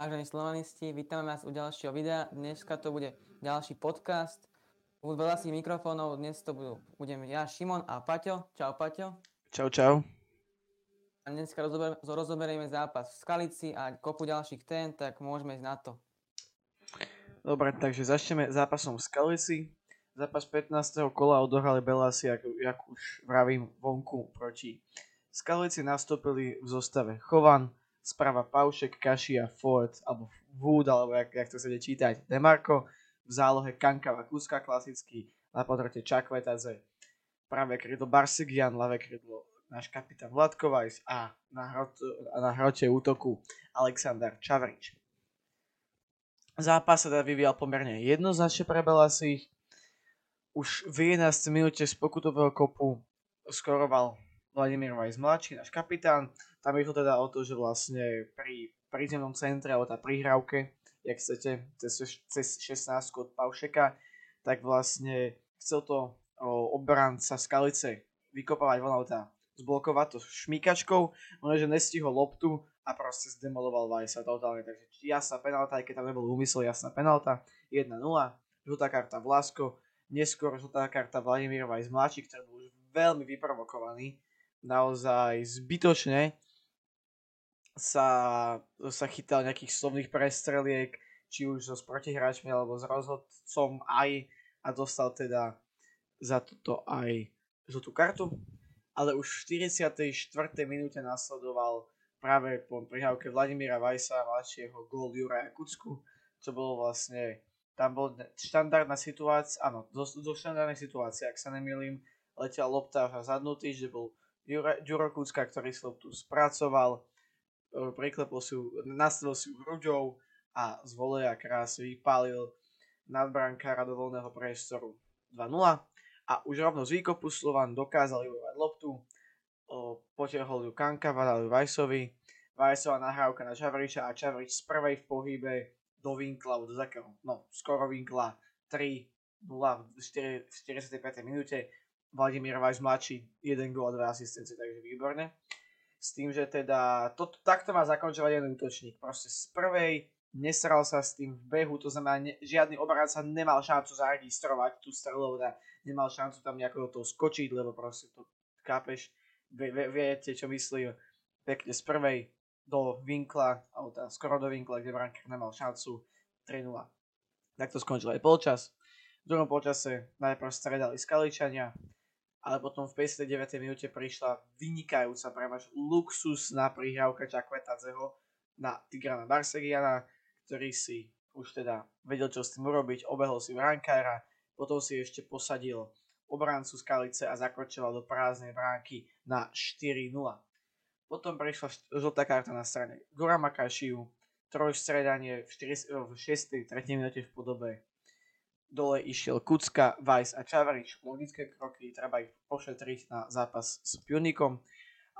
Vážení slovanisti, vítame vás u ďalšieho videa. Dneska to bude ďalší podcast. U veľa mikrofónov dnes to budú, budem ja, Šimon a Paťo. Čau, Paťo. Čau, čau. A dneska rozober, rozoberieme zápas v Skalici a kopu ďalších tém, tak môžeme ísť na to. Dobre, takže začneme zápasom v Skalici. Zápas 15. kola odohrali Belasi, ako, ako už vravím, vonku proti Skalici nastúpili v zostave Chovan, sprava Paušek, Kašia, Ford, alebo Wood, alebo jak, jak to chcete čítať, Demarko, v zálohe Kankava Kuska klasický, na potrate Čakvetadze, pravé krydlo Barsigian, ľavé krydlo náš kapitán Vladkovajs a na, hrot, na hrote útoku Aleksandar Čavrič. Zápas sa teda vyvíjal pomerne jednoznačne pre Belasich. Už v 11. minúte z pokutového kopu skoroval Vladimír Vajs mladší, náš kapitán. Tam je to teda o to, že vlastne pri prízemnom centre, alebo tá prihrávke, jak chcete, cez, cez 16 od Paušeka, tak vlastne chcel to obranca Skalice vykopávať von auta, zblokovať to šmíkačkou, ono že nestihol loptu a proste zdemoloval Vajsa totálne, takže jasná penalta, aj keď tam nebol úmysel, jasná penalta, 1-0, žltá karta Vlasko, neskôr žltá karta Vladimír Vajs mladší, ktorý bol už veľmi vyprovokovaný, naozaj zbytočne sa, sa chytal nejakých slovných prestreliek, či už so protihráčmi alebo s rozhodcom aj a dostal teda za toto aj žltú kartu. Ale už v 44. minúte nasledoval práve po prihrávke Vladimíra Vajsa mladšieho gól Juraja Kucku, čo bolo vlastne, tam bol štandardná situácia, áno, do, do štandardnej situácie, ak sa nemýlim, letel lopta zadnutý, že bol Ďuro Kucka, ktorý si tu spracoval, priklepol si nastavil si ju hruďou a z voleja krásne vypálil nadbrankára do voľného priestoru 2-0 a už rovno z výkopu Slovan dokázali ujovať loptu, potiahol ju Kankava, dal ju Vajsovi, Vajsová nahrávka na Čavriča a Čavrič z prvej v pohybe do vinkla, do takého, no skoro vinkla 3-0 v 45. minúte Vladimír Vajs mladší, jeden gól a dve asistencie, takže výborne. S tým, že teda to, takto má zakončovať jeden útočník. Proste z prvej nesral sa s tým v behu, to znamená, ne, žiadny sa nemal šancu zaregistrovať tú strelu, teda nemal šancu tam nejako do toho skočiť, lebo proste to kápeš, vie, vie, viete čo myslím, pekne z prvej do vinkla, alebo teda skoro do vinkla, kde brankár nemal šancu 3-0. Tak to skončilo aj polčas. V druhom počase najprv stredali Skaličania, ale potom v 59. minúte prišla vynikajúca premaž luxusná prihrávka Čakvetadzeho na Tigrana Barsegiana, ktorý si už teda vedel, čo s tým urobiť, obehol si bránkára, potom si ešte posadil obrancu Skalice a zakročoval do prázdnej bránky na 4-0. Potom prišla žltá karta na strane Gorama Kašiu, trojstredanie v, 4, v 6. 3. minúte v podobe dole išiel Kucka, Weiss a Čavarič. Logické kroky, treba ich pošetriť na zápas s Pionikom.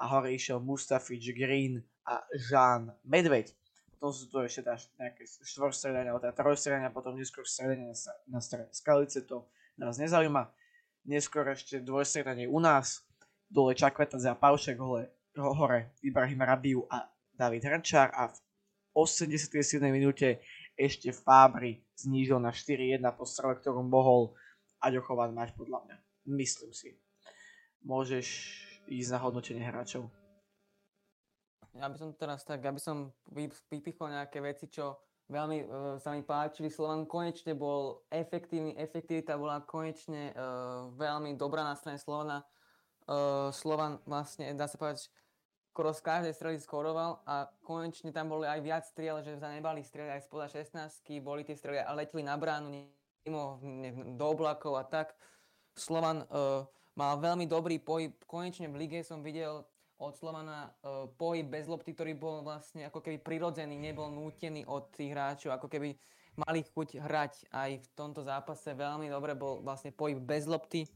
A hore išiel Mustafič, Green a Jean Medveď. Potom sú tu ešte tá nejaké štvorstredania, alebo teda trojstredania, potom neskôr stredania na, na strane Skalice, to nás nezaujíma. Neskôr ešte dvojstredanie u nás, dole Čakveta za Paušek, hore, hore Ibrahim Rabiu a David Hrnčár a v 87. minúte ešte Fábry znížil na 4-1 po strele, ktorú mohol Aďochovať mať podľa mňa. Myslím si. Môžeš ísť na hodnotenie hráčov. Ja by som teraz tak, aby som vypichol nejaké veci, čo veľmi uh, sa mi páčili. Slovan konečne bol efektívny, efektivita bola konečne uh, veľmi dobrá na strane Slovana. Uh, Slovan vlastne, dá sa povedať, skoro z každej strely skoroval a konečne tam boli aj viac striel, že sa nebali strely aj spoda 16 boli tie strely a leteli na bránu mimo, do oblakov a tak. Slovan uh, mal veľmi dobrý pohyb, konečne v lige som videl od Slovana uh, pohyb bez lopty, ktorý bol vlastne ako keby prirodzený, nebol nútený od tých hráčov, ako keby mali chuť hrať aj v tomto zápase. Veľmi dobre bol vlastne pohyb bez lopty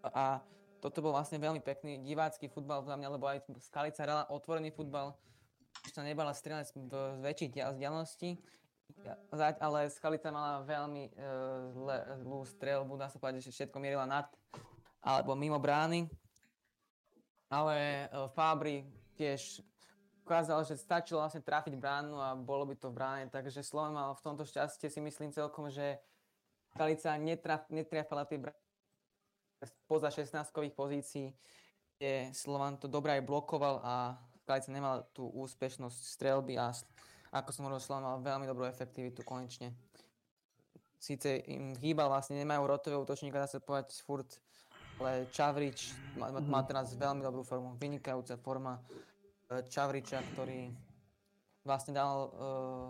a toto bol vlastne veľmi pekný divácky futbal za mňa, lebo aj Skalica hrala otvorený futbal, ešte nebala strieľať z väčších vzdialeností, ale Skalica mala veľmi uh, zlú strelbu, dá sa povedať, že všetko mierila nad alebo mimo brány. Ale uh, Fabri tiež ukázal, že stačilo vlastne trafiť bránu a bolo by to v bráne, takže Slovan mal v tomto šťastie si myslím celkom, že Skalica netraf, netrafala tie brány poza 16-kových pozícií, kde Slovan to dobre aj blokoval a Skalica nemala tú úspešnosť strelby a ako som hovoril, Slovan mal veľmi dobrú efektivitu konečne. Sice im chýbal, vlastne nemajú rotového útočníka, dá sa povedať furt, ale Čavrič má, má teraz veľmi dobrú formu, vynikajúca forma Čavriča, ktorý vlastne dal uh,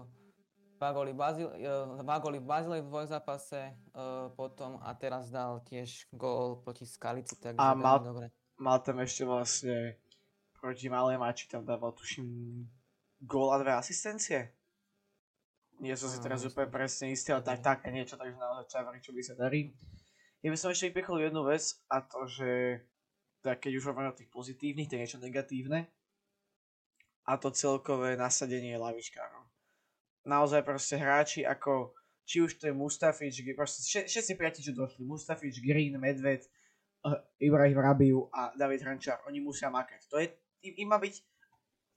dva góly, Bazil, uh, dva góly v v dvojzápase uh, potom a teraz dal tiež gól proti Skalici, takže a mal, dobre. mal tam ešte vlastne proti Malej Mači tam dával tuším gól a dve asistencie. Nie som si teraz úplne presne istý, ale tak, také niečo, takže naozaj Čavriču by sa darí. Ja by som ešte vypichol jednu vec a to, že tak keď už hovorím o tých pozitívnych, to je niečo negatívne a to celkové nasadenie lavičkárov. Naozaj proste hráči ako, či už to je Mustafič, proste všetci priati, čo došli, Mustafič, Green, Medved, uh, Ibrahim Rabiu a David Hrančár, oni musia makať. To je, im, má byť,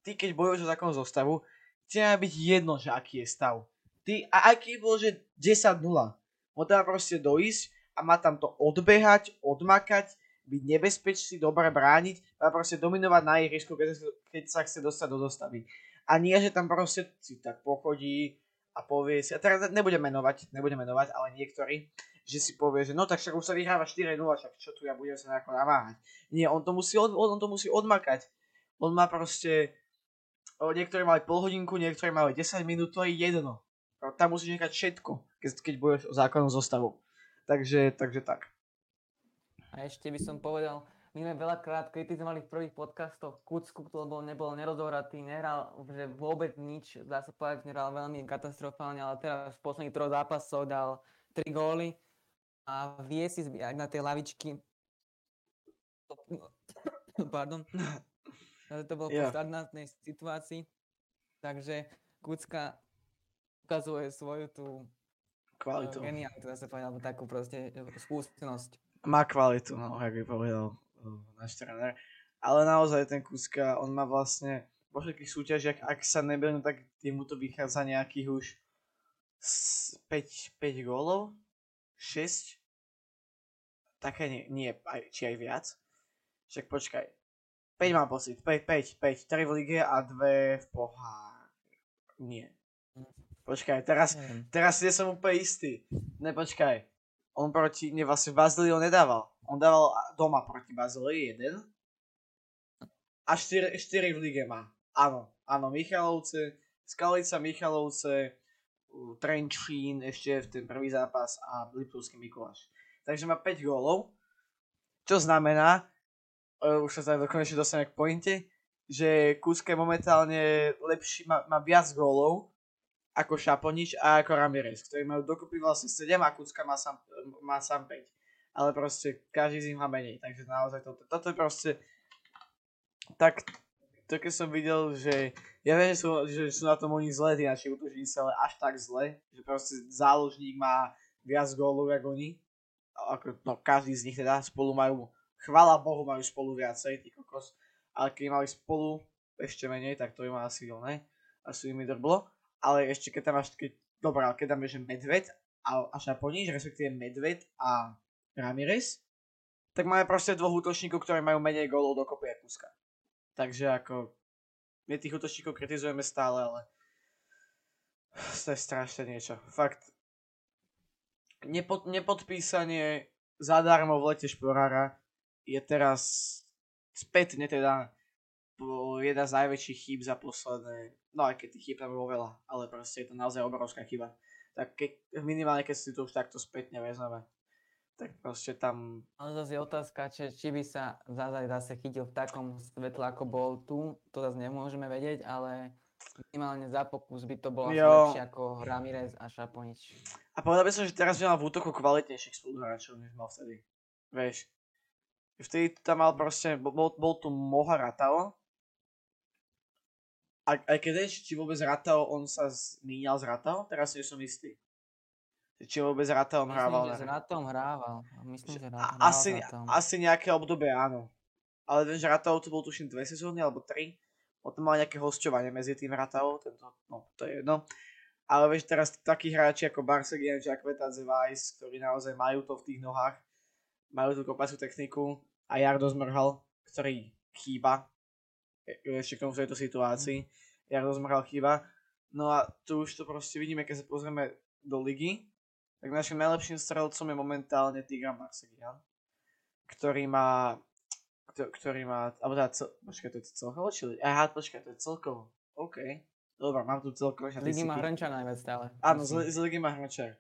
ty keď bojuješ o takom zostavu, ti má byť jedno, že aký je stav. Ty, a aj keď bolo, že 10-0, on tam proste dojsť a má tam to odbehať, odmakať, byť nebezpečný, dobre brániť a proste dominovať na ihrisku, keď, keď sa chce dostať do dostavy. A nie, že tam proste si tak pochodí a povie si, a teraz nebudem menovať, nebudem menovať, ale niektorí, že si povie, že no tak však už sa vyhráva 4-0, však čo tu ja budem sa nejako namáhať. Nie, on to musí, od, on to musí odmakať. On má proste, niektorí mali pol hodinku, niektorí mali 10 minút, to je jedno. Tam musíš nechať všetko, keď, keď budeš o zákonnú zostavu. Takže, takže tak. A ešte by som povedal, my sme veľakrát kritizovali v prvých podcastoch Kucku, lebo nebol nerozohratý, nehral že vôbec nič, dá sa povedať, nehral veľmi katastrofálne, ale teraz v posledných troch zápasoch dal 3 góly a vie si zbíjať na tej lavičky. Pardon. to bolo yeah. po štandardnej situácii. Takže Kucka ukazuje svoju tú kvalitu. Genialitu, dá sa povedať, alebo takú proste skúsenosť má kvalitu, no, jak by povedal náš tréner. Ale naozaj ten Kuska, on má vlastne vo všetkých súťažiach, ak sa nebudem, tak mu to vychádza nejakých už 5, 5 gólov, 6, také nie, nie či aj viac. Však počkaj, 5 mám pocit, 5, 5, 5, 3 v lige a 2 v pohár. Nie. Počkaj, teraz, teraz nie som úplne istý. Ne, počkaj on proti, ne vlastne Bazilii on nedával. On dával doma proti Bazilii jeden a 4, 4 v lige má. Áno, áno, Michalovce, Skalica, Michalovce, Trenčín ešte v ten prvý zápas a Liptovský Mikuláš. Takže má 5 gólov, čo znamená, uh, už sa teda konečne dostane k pointe, že Kuska momentálne lepší, má, má viac gólov ako Šaponič a ako Ramirez, ktorí majú dokopy vlastne 7 a Kucka má sám, má sám 5. Ale proste každý z nich má menej, takže naozaj toto, toto je proste tak to keď som videl, že ja viem, že sú, že sú na tom oni zle, tí naši útočníci, ale až tak zle, že proste záložník má viac gólov ako oni. Ako, no každý z nich teda spolu majú, chvala Bohu majú spolu viacej, tí kokos. Ale keď mali spolu ešte menej, tak to im asi ne. Asi im drblo ale ešte keď tam máš, keď, dobrá, keď tam je, že Medved a, a Šaponič, respektíve Medved a Ramirez, tak máme proste dvoch útočníkov, ktorí majú menej gólov dokopy a Kuska. Takže ako, my tých útočníkov kritizujeme stále, ale to je strašne niečo. Fakt, nepod, nepodpísanie zadarmo v lete Šporára je teraz spätne teda jedna z najväčších chýb za posledné, no aj keď tých chýb tam bolo veľa, ale proste je to naozaj obrovská chyba. Tak keď, minimálne keď si to už takto spätne vezmeme, tak proste tam... Ale zase je otázka, či, či by sa Zazaj zase chytil v takom svetle, ako bol tu, to zase nemôžeme vedieť, ale minimálne za pokus by to bolo lepšie ako Ramirez a Šaponič. A povedal by som, že teraz by mal v útoku kvalitnejších spoluhráčov, než mal vtedy. Vieš, vtedy tam mal proste, bol, bol tu Moha Ratao, aj, keď vieš, či vôbec Ratao, on sa zmíňal s Ratao, teraz nie som istý. Či vôbec Ratao hrával. Myslím, že s Ratom hrával. Myslím, že Ratao asi, asi nejaké obdobie áno. Ale viem, že Ratao to bol tuším dve sezóny alebo tri. potom mal nejaké hosťovanie medzi tým Ratavou, tento, no to je jedno. Ale vieš, teraz takí hráči ako Barsegian, Jacquetadze Weiss, ktorí naozaj majú to v tých nohách, majú tú kopaciu techniku a Jardo Zmrhal, ktorý chýba tomu v tejto situácii. Jardo Zmrhal chýba. No a tu už to proste vidíme, keď sa pozrieme do ligy, tak našim najlepším strelcom je momentálne Tigra Marsegian, ktorý má ktorý má, alebo teda, cel, počkaj, to je celkovo, či, aha, počkaj, to je celkovo, OK, Dobre, mám tu celkovo štatistiky. Ligy má Hrnča najviac stále. Áno, z, z Ligy má Hrnča.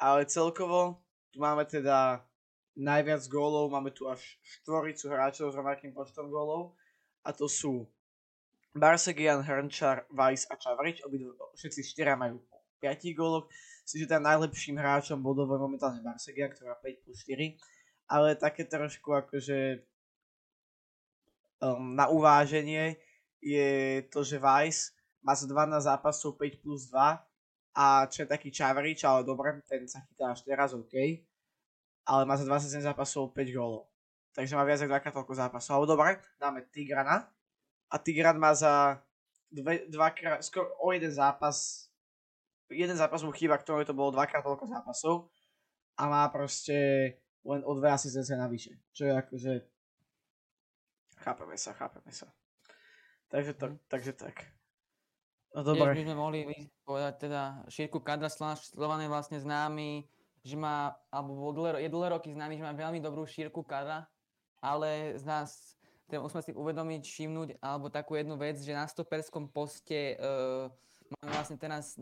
Ale celkovo tu máme teda najviac gólov, máme tu až štvoricu hráčov s rovnakým počtom gólov a to sú Barsegian, Hrnčar, Weiss a Čavrič, obidvo, všetci štyria majú 5 gólov, si že teda najlepším hráčom bodovo momentálne Barsegian, ktorá 5 plus 4, ale také trošku akože um, na uváženie je to, že Weiss má za 12 zápasov 5 plus 2 a čo je taký Čavrič, ale dobre, ten sa chytá až teraz OK, ale má za 27 zápasov 5 gólov. Takže má viac ako dvakrát toľko zápasov. Ale dobre, dáme Tigrana a Tigran má za dve, dvakrát, skoro o jeden zápas, jeden zápas mu chýba, ktorý to bolo dvakrát toľko zápasov a má proste len o dve asistencie navyše. Čo je akože... Chápeme sa, chápeme sa. Takže, to, mhm. takže tak. No dobre. by sme mohli povedať teda šírku kadra Slovan je vlastne známy, že má, alebo bol dlhé, je dlhé roky známy, že má veľmi dobrú šírku kadra, ale z nás teda musíme si uvedomiť, všimnúť, alebo takú jednu vec, že na stoperskom poste uh, máme vlastne teraz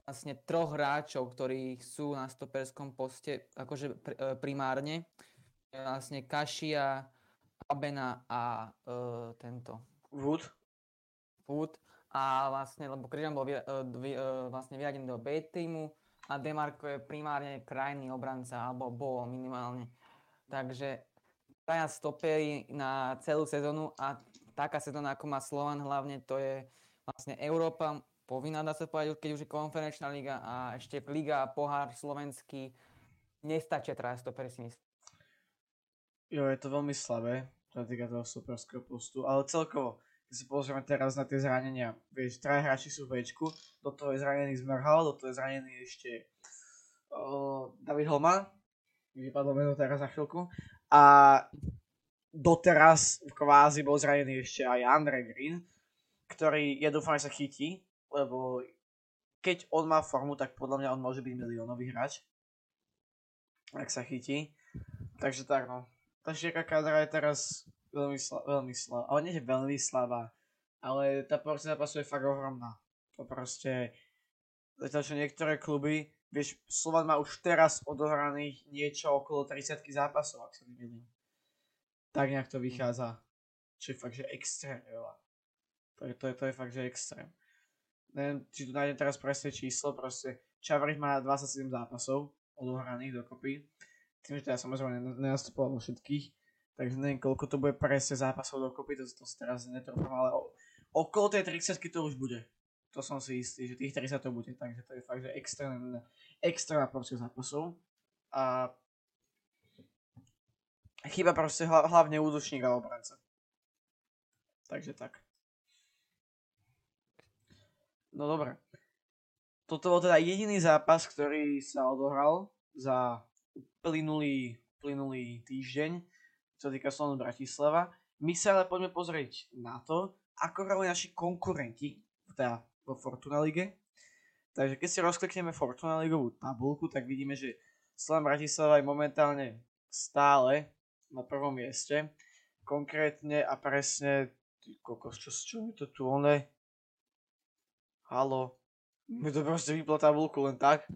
vlastne troch hráčov, ktorí sú na stoperskom poste akože pr- uh, primárne. Vlastne Kašia, Abena a uh, tento. Wood. Wood a vlastne, lebo Križan bol vy, uh, vy, uh, vlastne vyradený do B týmu a Demarko je primárne krajný obranca, alebo bol minimálne. Takže traja stopery na celú sezónu a taká sezóna, ako má Slovan hlavne, to je vlastne Európa, povinná dá sa povedať, keď už je konferenčná liga a ešte liga a pohár slovenský, nestačia traja stopery si myslím. Jo, je to veľmi slabé, čo týka toho superského postu, ale celkovo, keď si pozrieme teraz na tie zranenia, vieš, traja hráči sú v Bčku, do toho je zranený Zmrhal, do toho je zranený ešte uh, David Holman, vypadlo meno teraz za chvíľku, a doteraz kvázi bol zranený ešte aj Andre Green, ktorý ja dúfam, že sa chytí, lebo keď on má formu, tak podľa mňa on môže byť miliónový hráč, ak sa chytí. Takže tak no. Tá šírka kadra je teraz veľmi, sla, veľmi slabá, ale nie že veľmi slabá, ale tá porcia zápasu je fakt ohromná. To proste, zatiaľ čo niektoré kluby, vieš, Slovan má už teraz odohraných niečo okolo 30 zápasov, ak sa nemýlim. Tak nejak to vychádza. Čo je fakt, že extrémne veľa. To je, to je, to je fakt, že extrém. Neviem, či tu nájdem teraz presne číslo, proste Čavrich má 27 zápasov odohraných dokopy. Tým, že teda samozrejme nenastupoval vo všetkých, takže neviem, koľko to bude presne zápasov dokopy, to, to si teraz netrúfam, ale o, okolo tej 30 to už bude. To som si istý, že tých 30 to bude, takže to je fakt, že extrémna, extrémna porcia zápasov. A chyba proste hlavne útočník a obranca. Takže tak. No dobre. Toto bol teda jediný zápas, ktorý sa odohral za uplynulý, uplynulý týždeň čo sa týka Slovanu Bratislava. My sa ale poďme pozrieť na to, ako hrali naši konkurenti teda vo Fortuna Lige. Takže keď si rozklikneme Fortuna Ligovú tabulku, tak vidíme, že Slovan Bratislava je momentálne stále na prvom mieste. Konkrétne a presne, ty kokos, čo, čo mi to tu one? Halo. Mi to proste vyplo tabulku len tak.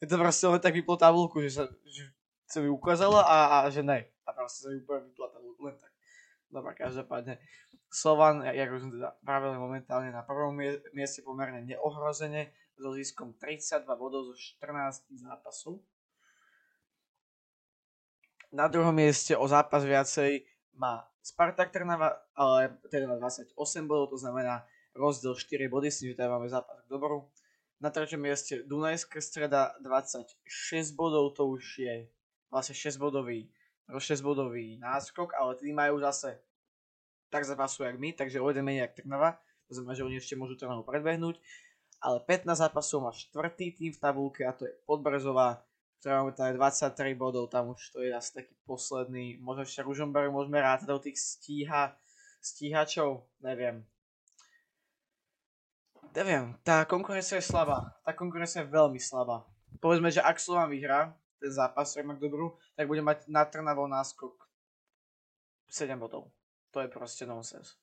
Je to proste len tak vyplo tabulku, že sa, že sa mi ukázalo a, a že ne a proste sa mi úplne vyplatá len tak. Dobre, každopádne. Slovan, už som teda pravil momentálne na prvom mieste pomerne neohrozene so ziskom 32 bodov zo 14 zápasov. Na druhom mieste o zápas viacej má Spartak Trnava, ale teda má 28 bodov, to znamená rozdiel 4 body, s tým, že máme zápas k dobru. Na treťom mieste Dunajská streda 26 bodov, to už je vlastne 6 bodový 6 bodový náskok, ale tí majú zase tak zápasov jak my, takže o jeden menej jak Trnava, to znamená, že oni ešte môžu Trnavu predbehnúť, ale 15 zápasov má štvrtý tým v tabulke a to je Podbrezová, ktorá momentálne 23 bodov, tam už to je asi taký posledný, možno ešte Ružomberg môžeme rátať do tých stíha, stíhačov, neviem. Neviem, tá konkurencia je slabá, tá konkurencia je veľmi slabá. Povedzme, že ak Slovan vyhrá ten zápas, ktorý má dobrú, tak bude mať na Trnavou náskok 7 bodov. To je proste nonsens.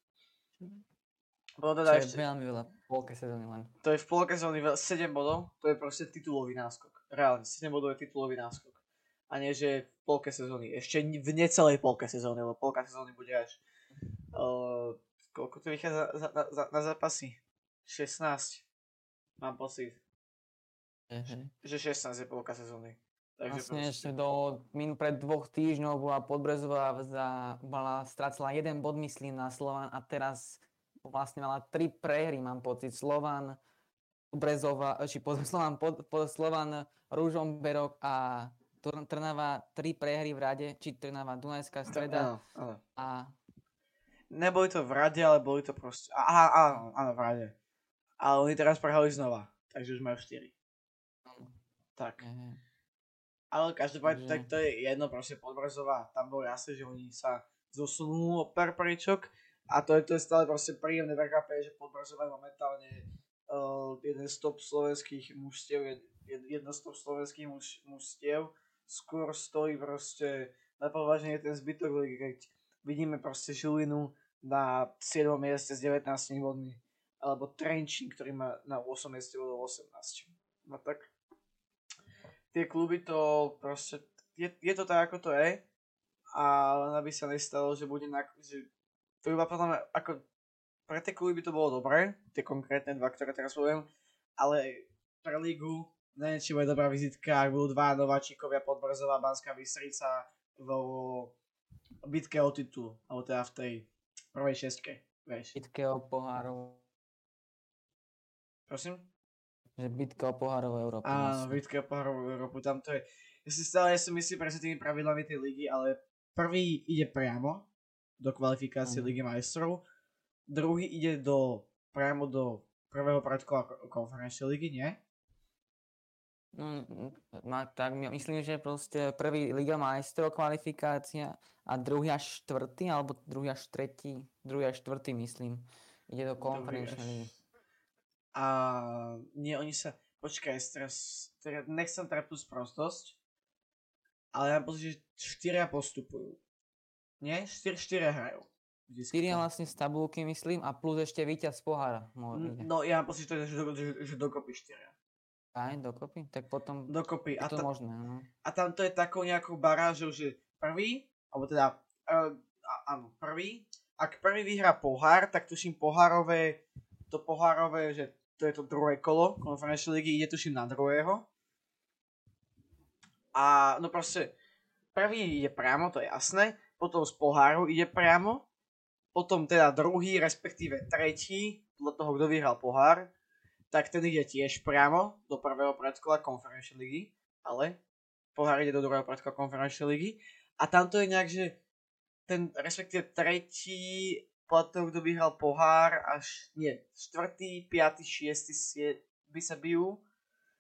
Bolo teda Čo ešte... je veľmi veľa, polke sezóny len. To je v polke sezóny 7 bodov, to je proste titulový náskok. Reálne, 7 bodov je titulový náskok. A nie, že v polke sezóny. Ešte v necelej polke sezóny, lebo polka sezóny bude až... Uh, koľko to vychádza za, na, za, na zápasy? 16. Mám pocit. Uh-huh. Že 16 je polka sezóny. Takže vlastne proste... ešte do minú pred dvoch týždňov bola Podbrezová za, bola, stracila jeden bod myslím na Slovan a teraz vlastne mala tri prehry, mám pocit. Slovan, Brezova, či pod, Slovan, pod, pod Slovan, Rúžomberok a Trnava tri prehry v rade, či Trnava, Dunajská streda. Áno, áno. A... Neboli to v rade, ale boli to proste... Aha, áno, áno, v rade. Ale oni teraz prehrali znova, takže už majú 4. Tak. Uh-huh. Ale každopádne, tak to je jedno, proste Podbrzová, tam bolo jasné, že oni sa zosunú per príčok a to je, to je stále proste príjemné prekvapenie, že Podbrzová je momentálne uh, jeden z top slovenských mužstiev, jed, jedno z top slovenských muž, mužstiev, skôr stojí proste na považenie ten zbytok keď vidíme proste Žilinu na 7. mieste s 19 bodmi alebo Trenčín, ktorý má na 8 mieste bolo 18. No tak tie kluby to proste, je, je to tak, ako to je, a len aby sa nestalo, že bude na, že to iba potom, ako pre tie kluby by to bolo dobré, tie konkrétne dva, ktoré teraz poviem, ale pre ligu neviem, či bude dobrá vizitka, ak budú dva nováčikovia Podbrzová Banská Bystrica vo bitke o titul, alebo teda v tej prvej šestke, vieš. Bitke o pohárov Prosím? Že bitka o pohárovú Európu. Áno, bitka o pohárovú Európu, tam to je. Ja si stále ja som myslím presne tými pravidlami tej ligy, ale prvý ide priamo do kvalifikácie mm. Ligy majstrov, druhý ide do priamo do prvého predkola konferenčnej ligy, nie? No, no, tak myslím, že proste prvý Liga majstrov kvalifikácia a druhý až štvrtý, alebo druhý až tretí, druhý až štvrtý myslím, ide do konferenčnej ligy. A nie, oni sa... Počkaj, teraz, teraz nechcem trepnúť sprostosť, ale ja mám pocit, že štyria postupujú. Nie? Štyr, štyria hrajú. Štyria vlastne z tabulky, myslím, a plus ešte víťaz z pohára. No, ja mám pocit, že, že, že, že dokopy štyria. Aj, dokopy? Tak potom dokopy. je to a ta, možné. No. A tam to je takou nejakou barážou, že prvý, alebo teda, uh, áno, prvý, ak prvý vyhrá pohár, tak tuším pohárové, to pohárové, že to je to druhé kolo konferenčnej ligy, ide tuším na druhého. A no proste, prvý ide priamo, to je jasné, potom z poháru ide priamo, potom teda druhý, respektíve tretí, podľa toho, kto vyhral pohár, tak ten ide tiež priamo do prvého predkola konferenčnej ligy, ale pohár ide do druhého predkola konferenčnej ligy. A tam to je nejak, že ten, respektíve tretí toho, kto vyhral pohár, až nie, štvrtý, piatý, šiestý sie, by sa bijú.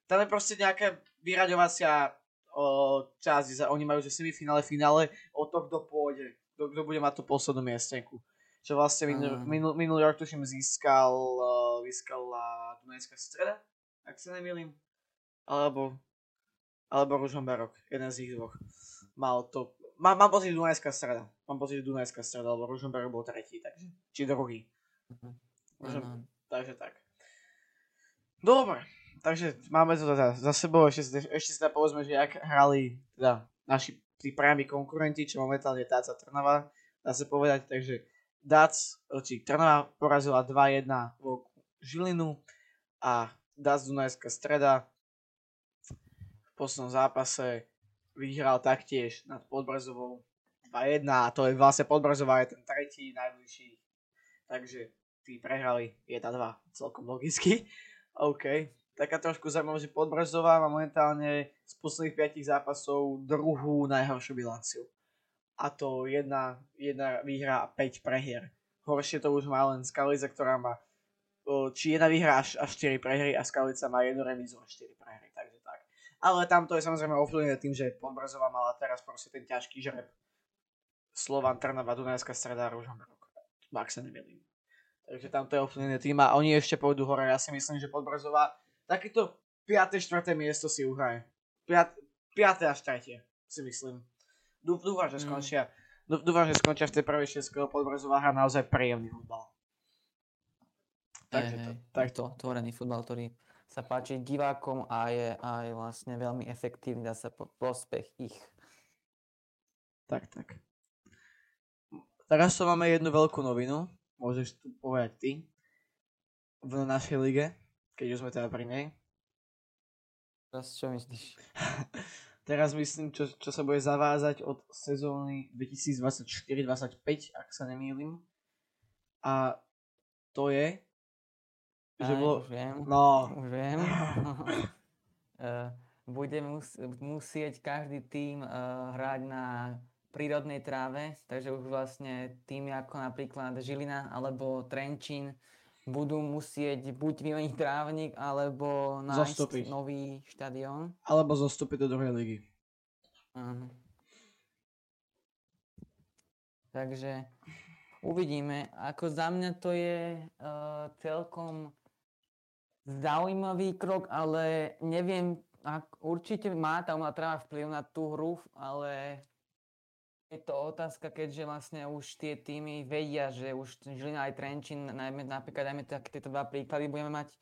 Tam je proste nejaká vyraďovacia o, časť, oni majú že semifinále, finále o to, kto pôjde, kto, kto bude mať tú poslednú miestenku. Čo vlastne minul, minul, minulý rok tuším získal, uh, získal uh, Dunajská streda, ak sa nemýlim. Alebo, alebo Ružomberok, jeden z ich dvoch. Mal to Mám, mám pocit, Dunajská streda. Mám pocit, Dunajská streda, lebo Ružomberok bol tretí, takže. Či druhý. Uh-huh. uh-huh. Takže tak. Dobre, takže máme to teda za sebou, ešte, ešte si teda povedzme, že ak hrali teda naši tí priami konkurenti, čo momentálne Táca Trnava, dá sa povedať, takže Dac, či Trnava porazila 2-1 vo Žilinu a Dac Dunajská streda v poslednom zápase vyhral taktiež nad Podbrzovou 2-1 a to je vlastne Podbrzová je ten tretí najbližší. Takže tí prehrali 1-2 celkom logicky. OK. Taká trošku zaujímavá, že Podbrzová má momentálne z posledných 5 zápasov druhú najhoršiu bilanciu. A to jedna, jedna výhra a 5 prehier. horšie to už má len Skalica, ktorá má či jedna výhra až 4 prehry a Skalica má jednu remízu a 4 prehry. Ale tam to je samozrejme ovplyvnené tým, že Podbrzová mala teraz proste ten ťažký žreb. Slovan, Trnava, Dunajská streda, Ružomberok. Ak sa nemýlim. Takže tam to je ovplyvnené tým a oni ešte pôjdu hore. Ja si myslím, že Podbrzová takéto 5. 4. miesto si uhraje. 5. 5. až 3. si myslím. Dúfam, že Mm. skončia. Dúfam, že skončia v tej prvej šestke, lebo Podbrzová hrá naozaj príjemný futbal. Takže to, tak to otvorený futbal, ktorý sa páči divákom a je aj vlastne veľmi efektívny, dá sa po prospech ich. Tak, tak. Teraz tu máme jednu veľkú novinu. Môžeš tu povedať ty. V našej lige, keď už sme teda pri nej. Teraz čo myslíš? Teraz myslím, čo, čo sa bude zavázať od sezóny 2024-25, ak sa nemýlim. A to je, že bolo... Už viem, No, už viem. Eh, bude mus- musieť každý tým eh, hrať na prírodnej tráve, takže už vlastne týmy ako napríklad Žilina alebo Trenčín budú musieť buď vymeniť trávnik, alebo nájsť Zostúpiť. nový štadión. alebo zostúpiť do druhej ligy. Áno. Takže uvidíme. Ako za mňa to je uh, celkom zaujímavý krok, ale neviem, ak, určite má tá umelá tráva vplyv na tú hru, ale je to otázka, keďže vlastne už tie týmy vedia, že už Žilina aj Trenčín, najmä, napríklad dajme tak, tieto dva príklady budeme mať,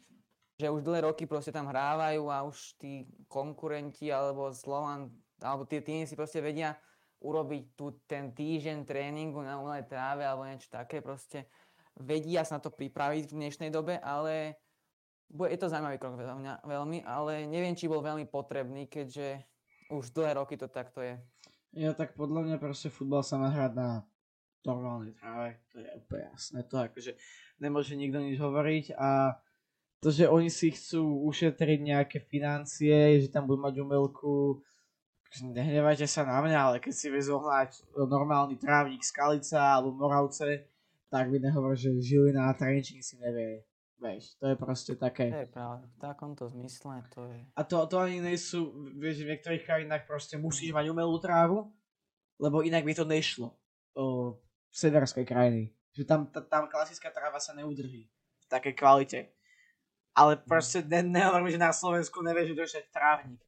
že už dlhé roky proste tam hrávajú a už tí konkurenti alebo Slovan, alebo tie týmy si proste vedia urobiť tu ten týždeň tréningu na umelej tráve alebo niečo také, proste vedia sa na to pripraviť v dnešnej dobe, ale je to zaujímavý krok za mňa veľmi, ale neviem, či bol veľmi potrebný, keďže už dlhé roky to takto je. Ja tak podľa mňa proste futbal sa má hrať na normálnej tráve, to je úplne jasné, to akože nemôže nikto nič hovoriť a to, že oni si chcú ušetriť nejaké financie, že tam budú mať umelku, nehnevajte sa na mňa, ale keď si vie zohnať normálny trávnik Skalica alebo Moravce, tak by nehovor, že Žilina a Trenčín si nevie. Vieš, to je proste také. To je pravda, v takomto zmysle to je... A to, to ani nie sú, vieš, v niektorých krajinách proste musíš mať umelú trávu, lebo inak by to nešlo o, v severskej krajiny. Že tam, ta, tam klasická tráva sa neudrží v takej kvalite. Ale proste ne, nehovorím, že na Slovensku nevieš udržať trávnik.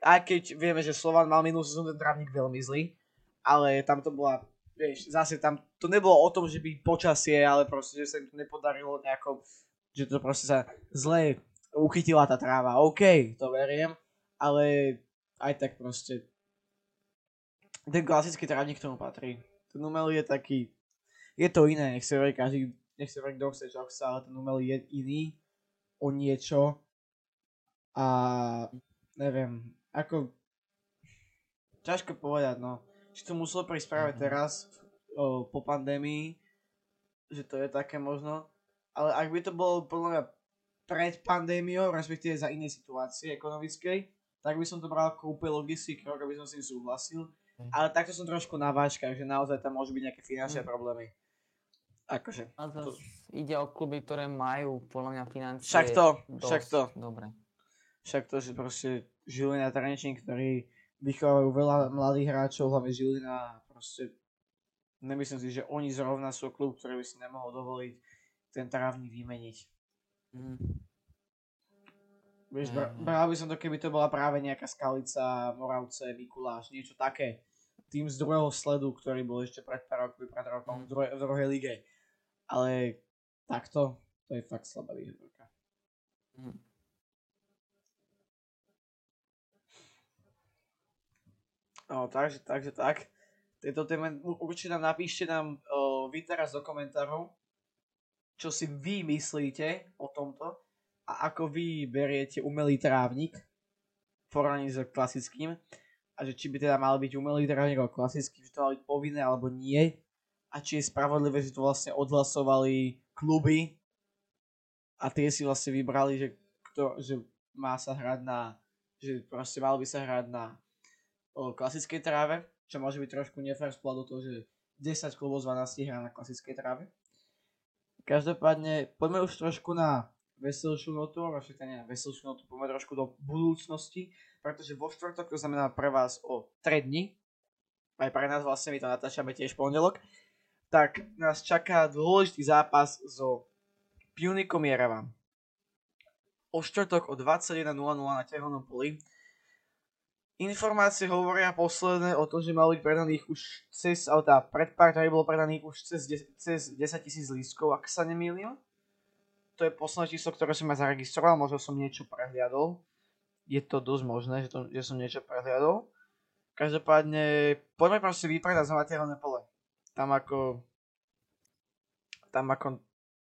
Aj keď vieme, že Slovan mal minulú sezónu ten trávnik veľmi zlý, ale tam to bola, vieš, zase tam to nebolo o tom, že by počasie, ale proste, že sa im to nepodarilo nejako, že to proste sa zle uchytila tá tráva. OK, to veriem, ale aj tak proste ten klasický trávnik k tomu patrí. Ten umelý je taký, je to iné, nech sa verí každý, nech sa verí kto chce, čo chce, ale ten umelý je iný o niečo a neviem, ako ťažko povedať, no. Či to muselo prísť práve Mhm. teraz, o, po pandémii, že to je také možno, ale ak by to bolo podľa mňa pred pandémiou, respektíve za inej situácie ekonomickej, tak by som to bral ako úplne logický krok, aby som s tým súhlasil. Mhm. Ale takto som trošku na váčkach, že naozaj tam môžu byť nejaké finančné Mhm. problémy. Akože. A zase ide o kluby, ktoré majú podľa mňa financie Však to, dosť však to. dobre. Však to, že proste Žilina Trenčín, ktorí vychovajú veľa mladých hráčov, hlavne Žilina, proste nemyslím si, že oni zrovna sú klub, ktorý by si nemohol dovoliť ten trávnik vymeniť. Mhm. Vieš, br- hej. bral by som to, keby to bola práve nejaká Skalica, Moravce, Mikuláš, niečo také. Tým z druhého sledu, ktorý bol ešte pred pár rokmi, pred rokom v, druhej, v druhej lige. Ale takto, to je fakt slabá výhovorka. Mhm. No, takže, takže tak. Tejto téme určite nám napíšte nám o, vy teraz do komentárov, čo si vy myslíte o tomto a ako vy beriete umelý trávnik v porovnaní s klasickým a že či by teda mal byť umelý trávnik alebo klasický, že to mal byť povinné alebo nie a či je spravodlivé, že to vlastne odhlasovali kluby a tie si vlastne vybrali, že, kto, že má sa hrať na, že proste mal by sa hrať na o klasickej tráve, čo môže byť trošku nefér z toho, že 10 klubov z 12 hrá na klasickej tráve. Každopádne, poďme už trošku na veselšiu notu, však nie veselšiu notu, poďme trošku do budúcnosti, pretože vo štvrtok, to znamená pre vás o 3 dni, aj pre nás vlastne, my to natáčame tiež pondelok, tak nás čaká dôležitý zápas so Punikom Jerevan. O štvrtok o 21.00 na tehelnom poli Informácie hovoria posledné o tom, že malo byť predaných už cez, ale tá pred pár bolo predaných už cez, cez 10 tisíc lístkov, ak sa nemýlim. To je posledné číslo, ktoré som ja zaregistroval, možno som niečo prehliadol. Je to dosť možné, že, to, že som niečo prehliadol. Každopádne, poďme proste vypredať znova tehelné pole. Tam ako... Tam ako...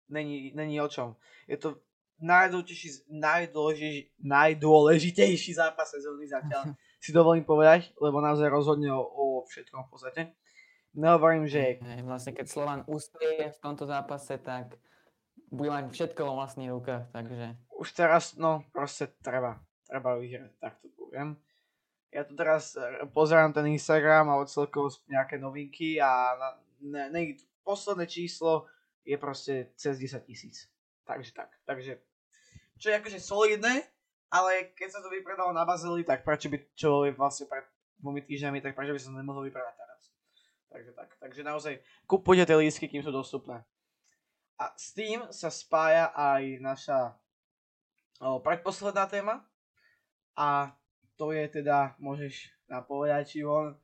Není, není o čom. Je to najdôležitejší, najdôležitejší zápas sezóny zatiaľ. si dovolím povedať, lebo naozaj rozhodne o, o všetkom v podstate. Nehovorím, že... Vlastne keď Slovan úspie v tomto zápase, tak bude mať všetko vo vlastných rukách, takže... Už teraz, no, proste treba. Treba vyhrať, tak to poviem. Ja tu teraz e, pozerám ten Instagram a celkovo nejaké novinky a na, ne, ne, posledné číslo je proste cez 10 tisíc. Takže tak. Takže, čo je akože solidné, ale keď sa to vypredalo na Bazeli, tak prečo by čo je vlastne pred dvomi týždňami, tak prečo by som to nemohol vypredať teraz. Takže tak, takže naozaj kupujte tie lístky, kým sú dostupné. A s tým sa spája aj naša o, predposledná téma a to je teda, môžeš napovedať, on,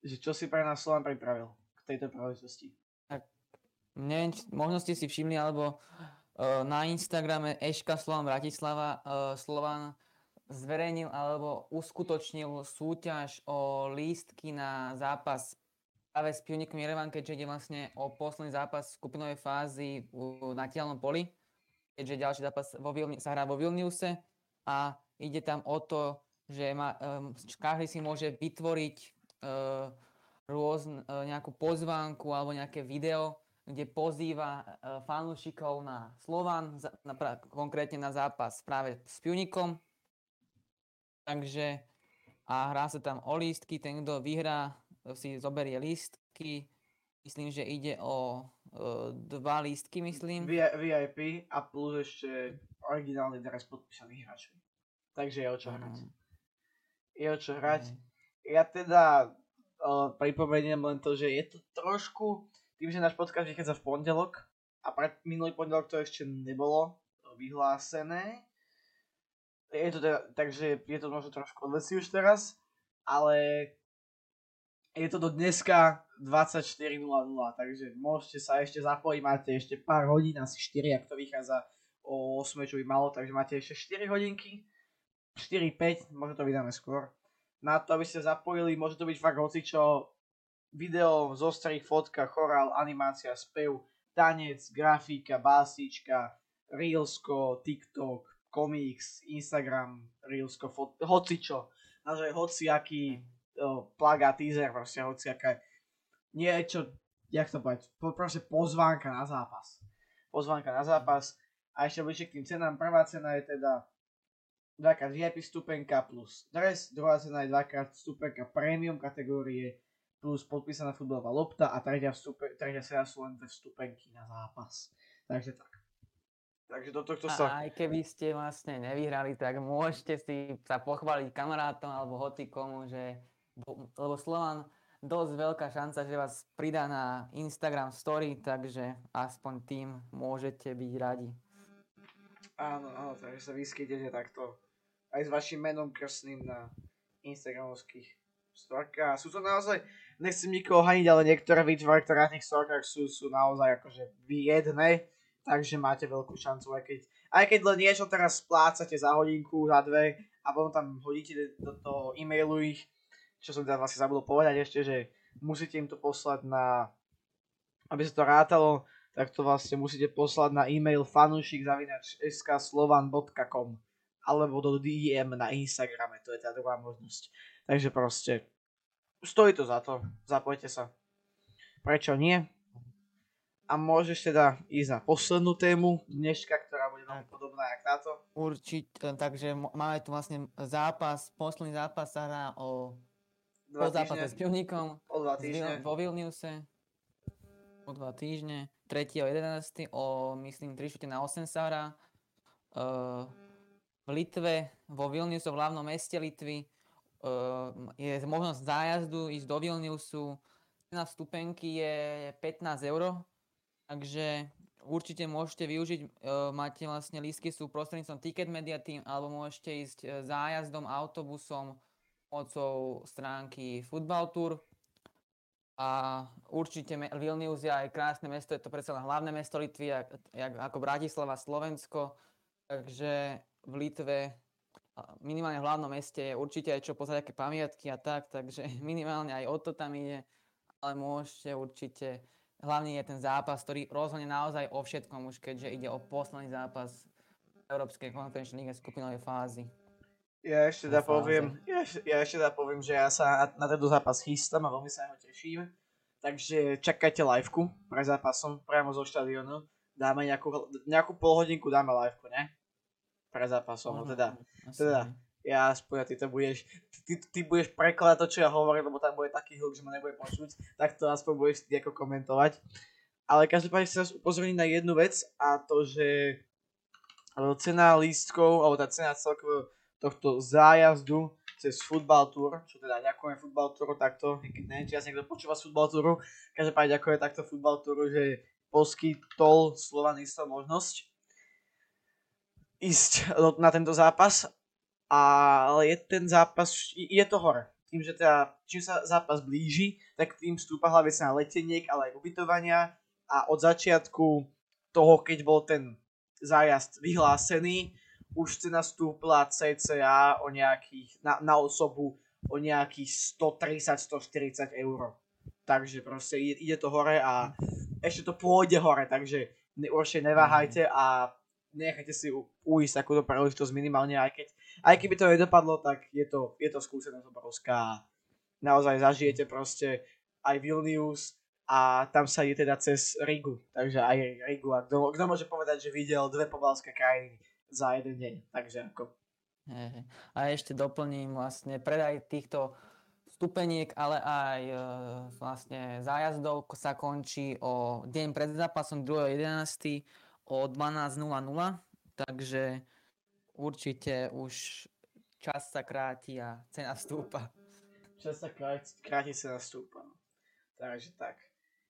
že čo si pre nás Slovan pripravil k tejto príležitosti. Tak, neviem, možno ste si všimli, alebo na Instagrame Eška Slovan Bratislava uh, Slovan zverejnil alebo uskutočnil súťaž o lístky na zápas práve s Pionikom Jerevan, keďže ide vlastne o posledný zápas skupinovej fázy na tielnom poli, keďže ďalší zápas vo Vilni- sa hrá vo Vilniuse. A ide tam o to, že ma, um, každý si môže vytvoriť uh, rôzn, uh, nejakú pozvánku alebo nejaké video, kde pozýva e, fanúšikov na Slovan, na, konkrétne na zápas práve s Pionikom. Takže a hrá sa tam o lístky, ten kto vyhrá si zoberie lístky. Myslím, že ide o uh, dva lístky, myslím. VIP a plus ešte originálny dres podpísaných hráčov. Takže je o čo hrať. Mm. Je o čo hrať. Mm. Ja teda uh, pripomeniem len to, že je to trošku tým, že náš podcast vychádza v pondelok a pred minulý pondelok to ešte nebolo vyhlásené, je to teda, takže je to možno trošku odveci už teraz, ale je to do dneska 24.00, takže môžete sa ešte zapojiť, máte ešte pár hodín, asi 4, ak to vychádza o 8, čo by malo, takže máte ešte 4 hodinky, 4-5, možno to vydáme skôr, na to, aby ste zapojili, môže to byť fakt hocičo, video, zostrih, fotka, chorál, animácia, spev, tanec, grafika, básnička, Reelsko, TikTok, komiks, Instagram, Reelsko, fot- hocičo. Naozaj hociaký uh, plagát, teaser, proste hociaké niečo, jak to povedať, po, proste pozvánka na zápas. Pozvánka na zápas. A ešte bližšie k tým cenám. Prvá cena je teda dvakrát VIP stupenka plus dres, druhá cena je dvakrát stupenka premium kategórie plus podpísaná futbalová lopta a tretia, vstupe, tretia sera sú len dve vstupenky na zápas. Takže tak. Takže do tohto sa... A aj keby ste vlastne nevyhrali, tak môžete si sa pochváliť kamarátom alebo hotikomu, že lebo Slovan dosť veľká šanca, že vás pridá na Instagram story, takže aspoň tým môžete byť radi. Áno, áno, takže sa vyskytete takto aj s vašim menom krstným na Instagramovských storkách. Sú to naozaj nechcem nikoho haniť, ale niektoré výtvory, ktoré na tých storkách sú, sú naozaj akože viedne, takže máte veľkú šancu, aj keď, aj keď len niečo teraz splácate za hodinku, za dve a potom tam hodíte do toho e-mailu ich, čo som teda vlastne zabudol povedať ešte, že musíte im to poslať na, aby sa to rátalo, tak to vlastne musíte poslať na e-mail fanúšik zavinač skslovan.com alebo do DM na Instagrame, to je tá druhá možnosť. Takže proste stojí to za to, zapojte sa. Prečo nie? A môžeš teda ísť na poslednú tému dneška, ktorá bude veľmi podobná jak táto. Určite, takže máme tu vlastne zápas, posledný zápas sa hrá o dva po zápase s Pivníkom o dva týždne. vo Vilniuse. o dva týždne. 3. o 11. o, myslím, 3 na 8 sa hrá. Uh, v Litve, vo Vilniusu, v hlavnom meste Litvy, je možnosť zájazdu ísť do Vilniusu. Cena vstupenky je 15 eur, takže určite môžete využiť, uh, máte vlastne lístky sú prostredníctvom Ticket Media Team, alebo môžete ísť zájazdom, autobusom, pomocou stránky Football Tour a určite Vilnius je aj krásne mesto, je to predsa hlavné mesto Litvy, ako Bratislava, Slovensko. Takže v Litve, minimálne v hlavnom meste, je určite aj čo pozrieť, aké pamiatky a tak, takže minimálne aj o to tam ide, ale môžete určite, hlavne je ten zápas, ktorý rozhodne naozaj o všetkom už, keďže ide o posledný zápas Európskej konferenčnej lige skupinovej fázy. Ja ešte dá poviem, ja, ja ešte dá poviem, že ja sa na, na tento zápas chystám a veľmi sa ho teším. Takže čakajte liveku pre zápasom priamo zo štadionu. Dáme nejakú, nejakú polhodinku, dáme liveku, ne? Pre zápasom, no, teda, teda ja aspoň ty to budeš, ty, ty budeš prekladať to, čo ja hovorím, lebo tam bude taký hluk, že ma nebude počuť, tak to aspoň budeš ty ako komentovať. Ale každopádne chcem vás upozorniť na jednu vec a to, že cena lístkov, alebo tá cena celkovo tohto zájazdu cez Football Tour, čo teda ďakujem Football Touru takto, neviem, či asi niekto počúva z Football Touru, každopádne ďakujem takto Football Touru, že poskytol Slovanistom možnosť ísť na tento zápas, ale je ten zápas, je to hore. Tým, že teda, čím sa zápas blíži, tak tým stúpa hlavne na leteniek, ale aj ubytovania a od začiatku toho, keď bol ten zájazd vyhlásený, už cena stúpla cca o nejakých, na, na osobu o nejakých 130-140 eur. Takže proste ide, ide to hore a ešte to pôjde hore, takže určite neváhajte a nechajte si uísť takúto príležitosť minimálne, aj keď, aj keby to nedopadlo, tak je to, je to skúsenosť obrovská. Naozaj zažijete proste aj Vilnius a tam sa ide teda cez Rigu, takže aj Rigu. A kto, kto môže povedať, že videl dve pobalské krajiny za jeden deň. Takže ako... A ešte doplním vlastne predaj týchto stupeniek, ale aj e, vlastne zájazdov sa končí o deň pred zápasom 2.11. o 12.00, takže určite už čas sa kráti a cena stúpa. Čas sa kráti, kráti cena stúpa. No. Takže tak.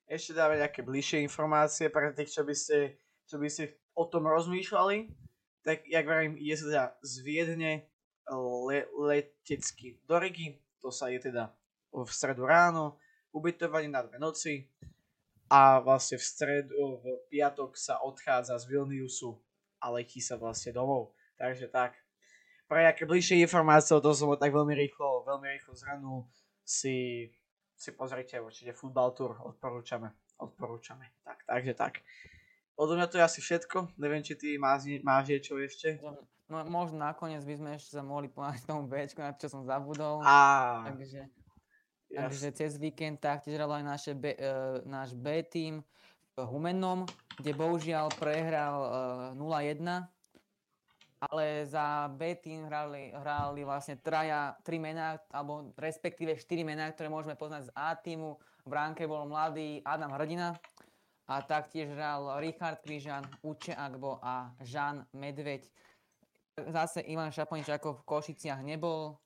Ešte dáme nejaké bližšie informácie pre tých, čo by ste, čo by ste o tom rozmýšľali tak jak verím, je sa teda z Viedne le, letecky do Rigi, to sa je teda v stredu ráno, ubytovanie na dve noci a vlastne v stredu, v piatok sa odchádza z Vilniusu a letí sa vlastne domov. Takže tak, pre nejaké bližšie informácie, to som tak veľmi rýchlo, veľmi rýchlo zhrnul, si, si pozrite určite Football Tour, odporúčame, odporúčame. Tak, takže tak. Odo mňa to je asi všetko. Neviem, či ty máš, máš niečo ešte. No, možno nakoniec by sme ešte sa mohli pomáhať tomu Bčku, na čo som zabudol. Á, takže, takže cez víkend taktiež hral aj naše B, uh, náš B tým v Humennom, kde bohužiaľ prehral uh, 0-1. Ale za B tým hrali, hrali vlastne traja, tri mená, alebo respektíve štyri mená, ktoré môžeme poznať z A týmu. V bránke bol mladý Adam Hrdina, a taktiež hral Richard Križan, Uče Agbo a Žan Medveď. Zase Ivan Šaponič ako v Košiciach nebol.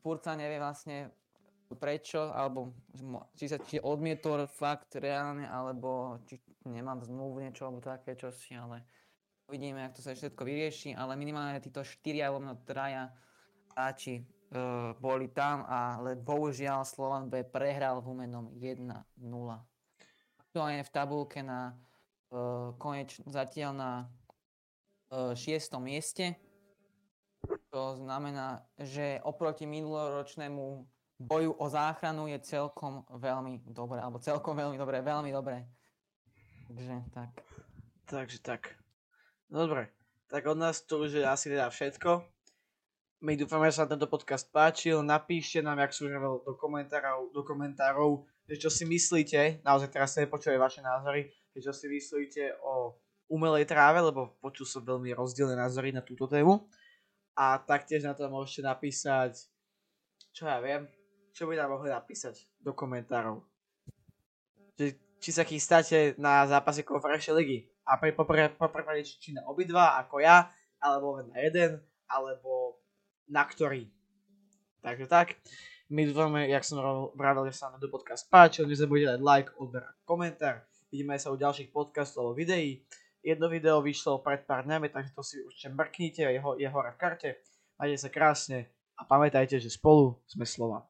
Furca nevie vlastne prečo, alebo či sa či odmietol fakt reálne, alebo či nemám zmluvu niečo, alebo také čosi, ale uvidíme, ako to sa všetko vyrieši, ale minimálne títo štyria alebo traja hráči uh, boli tam, ale bohužiaľ Slovan B prehral v Humenom 1-0 aktuálne v tabulke na uh, koneč, zatiaľ na uh, šiestom mieste. To znamená, že oproti minuloročnému boju o záchranu je celkom veľmi dobré, alebo celkom veľmi dobré, veľmi dobré. Takže tak. Takže tak. Dobre, tak od nás to už je asi teda všetko. My dúfame, že sa tento podcast páčil. Napíšte nám, jak sú do komentárov, do komentárov že čo si myslíte, naozaj teraz sa nepočuje vaše názory, že čo si myslíte o umelej tráve, lebo počul som veľmi rozdielne názory na túto tému. A taktiež na to môžete napísať, čo ja viem, čo by nám mohli napísať do komentárov. Že či sa chystáte na zápasy konferenčnej ligy. A pri poprípade či na obidva, ako ja, alebo len na jeden, alebo na ktorý. Takže tak. My dúfame, jak som vravil, že sa na do podcast páčil. Nezabudnite dať like, odber a komentár. Vidíme sa u ďalších podcastov alebo videí. Jedno video vyšlo pred pár dňami, takže to si určite mrknite, je, ho, je v karte. Majte sa krásne a pamätajte, že spolu sme slova.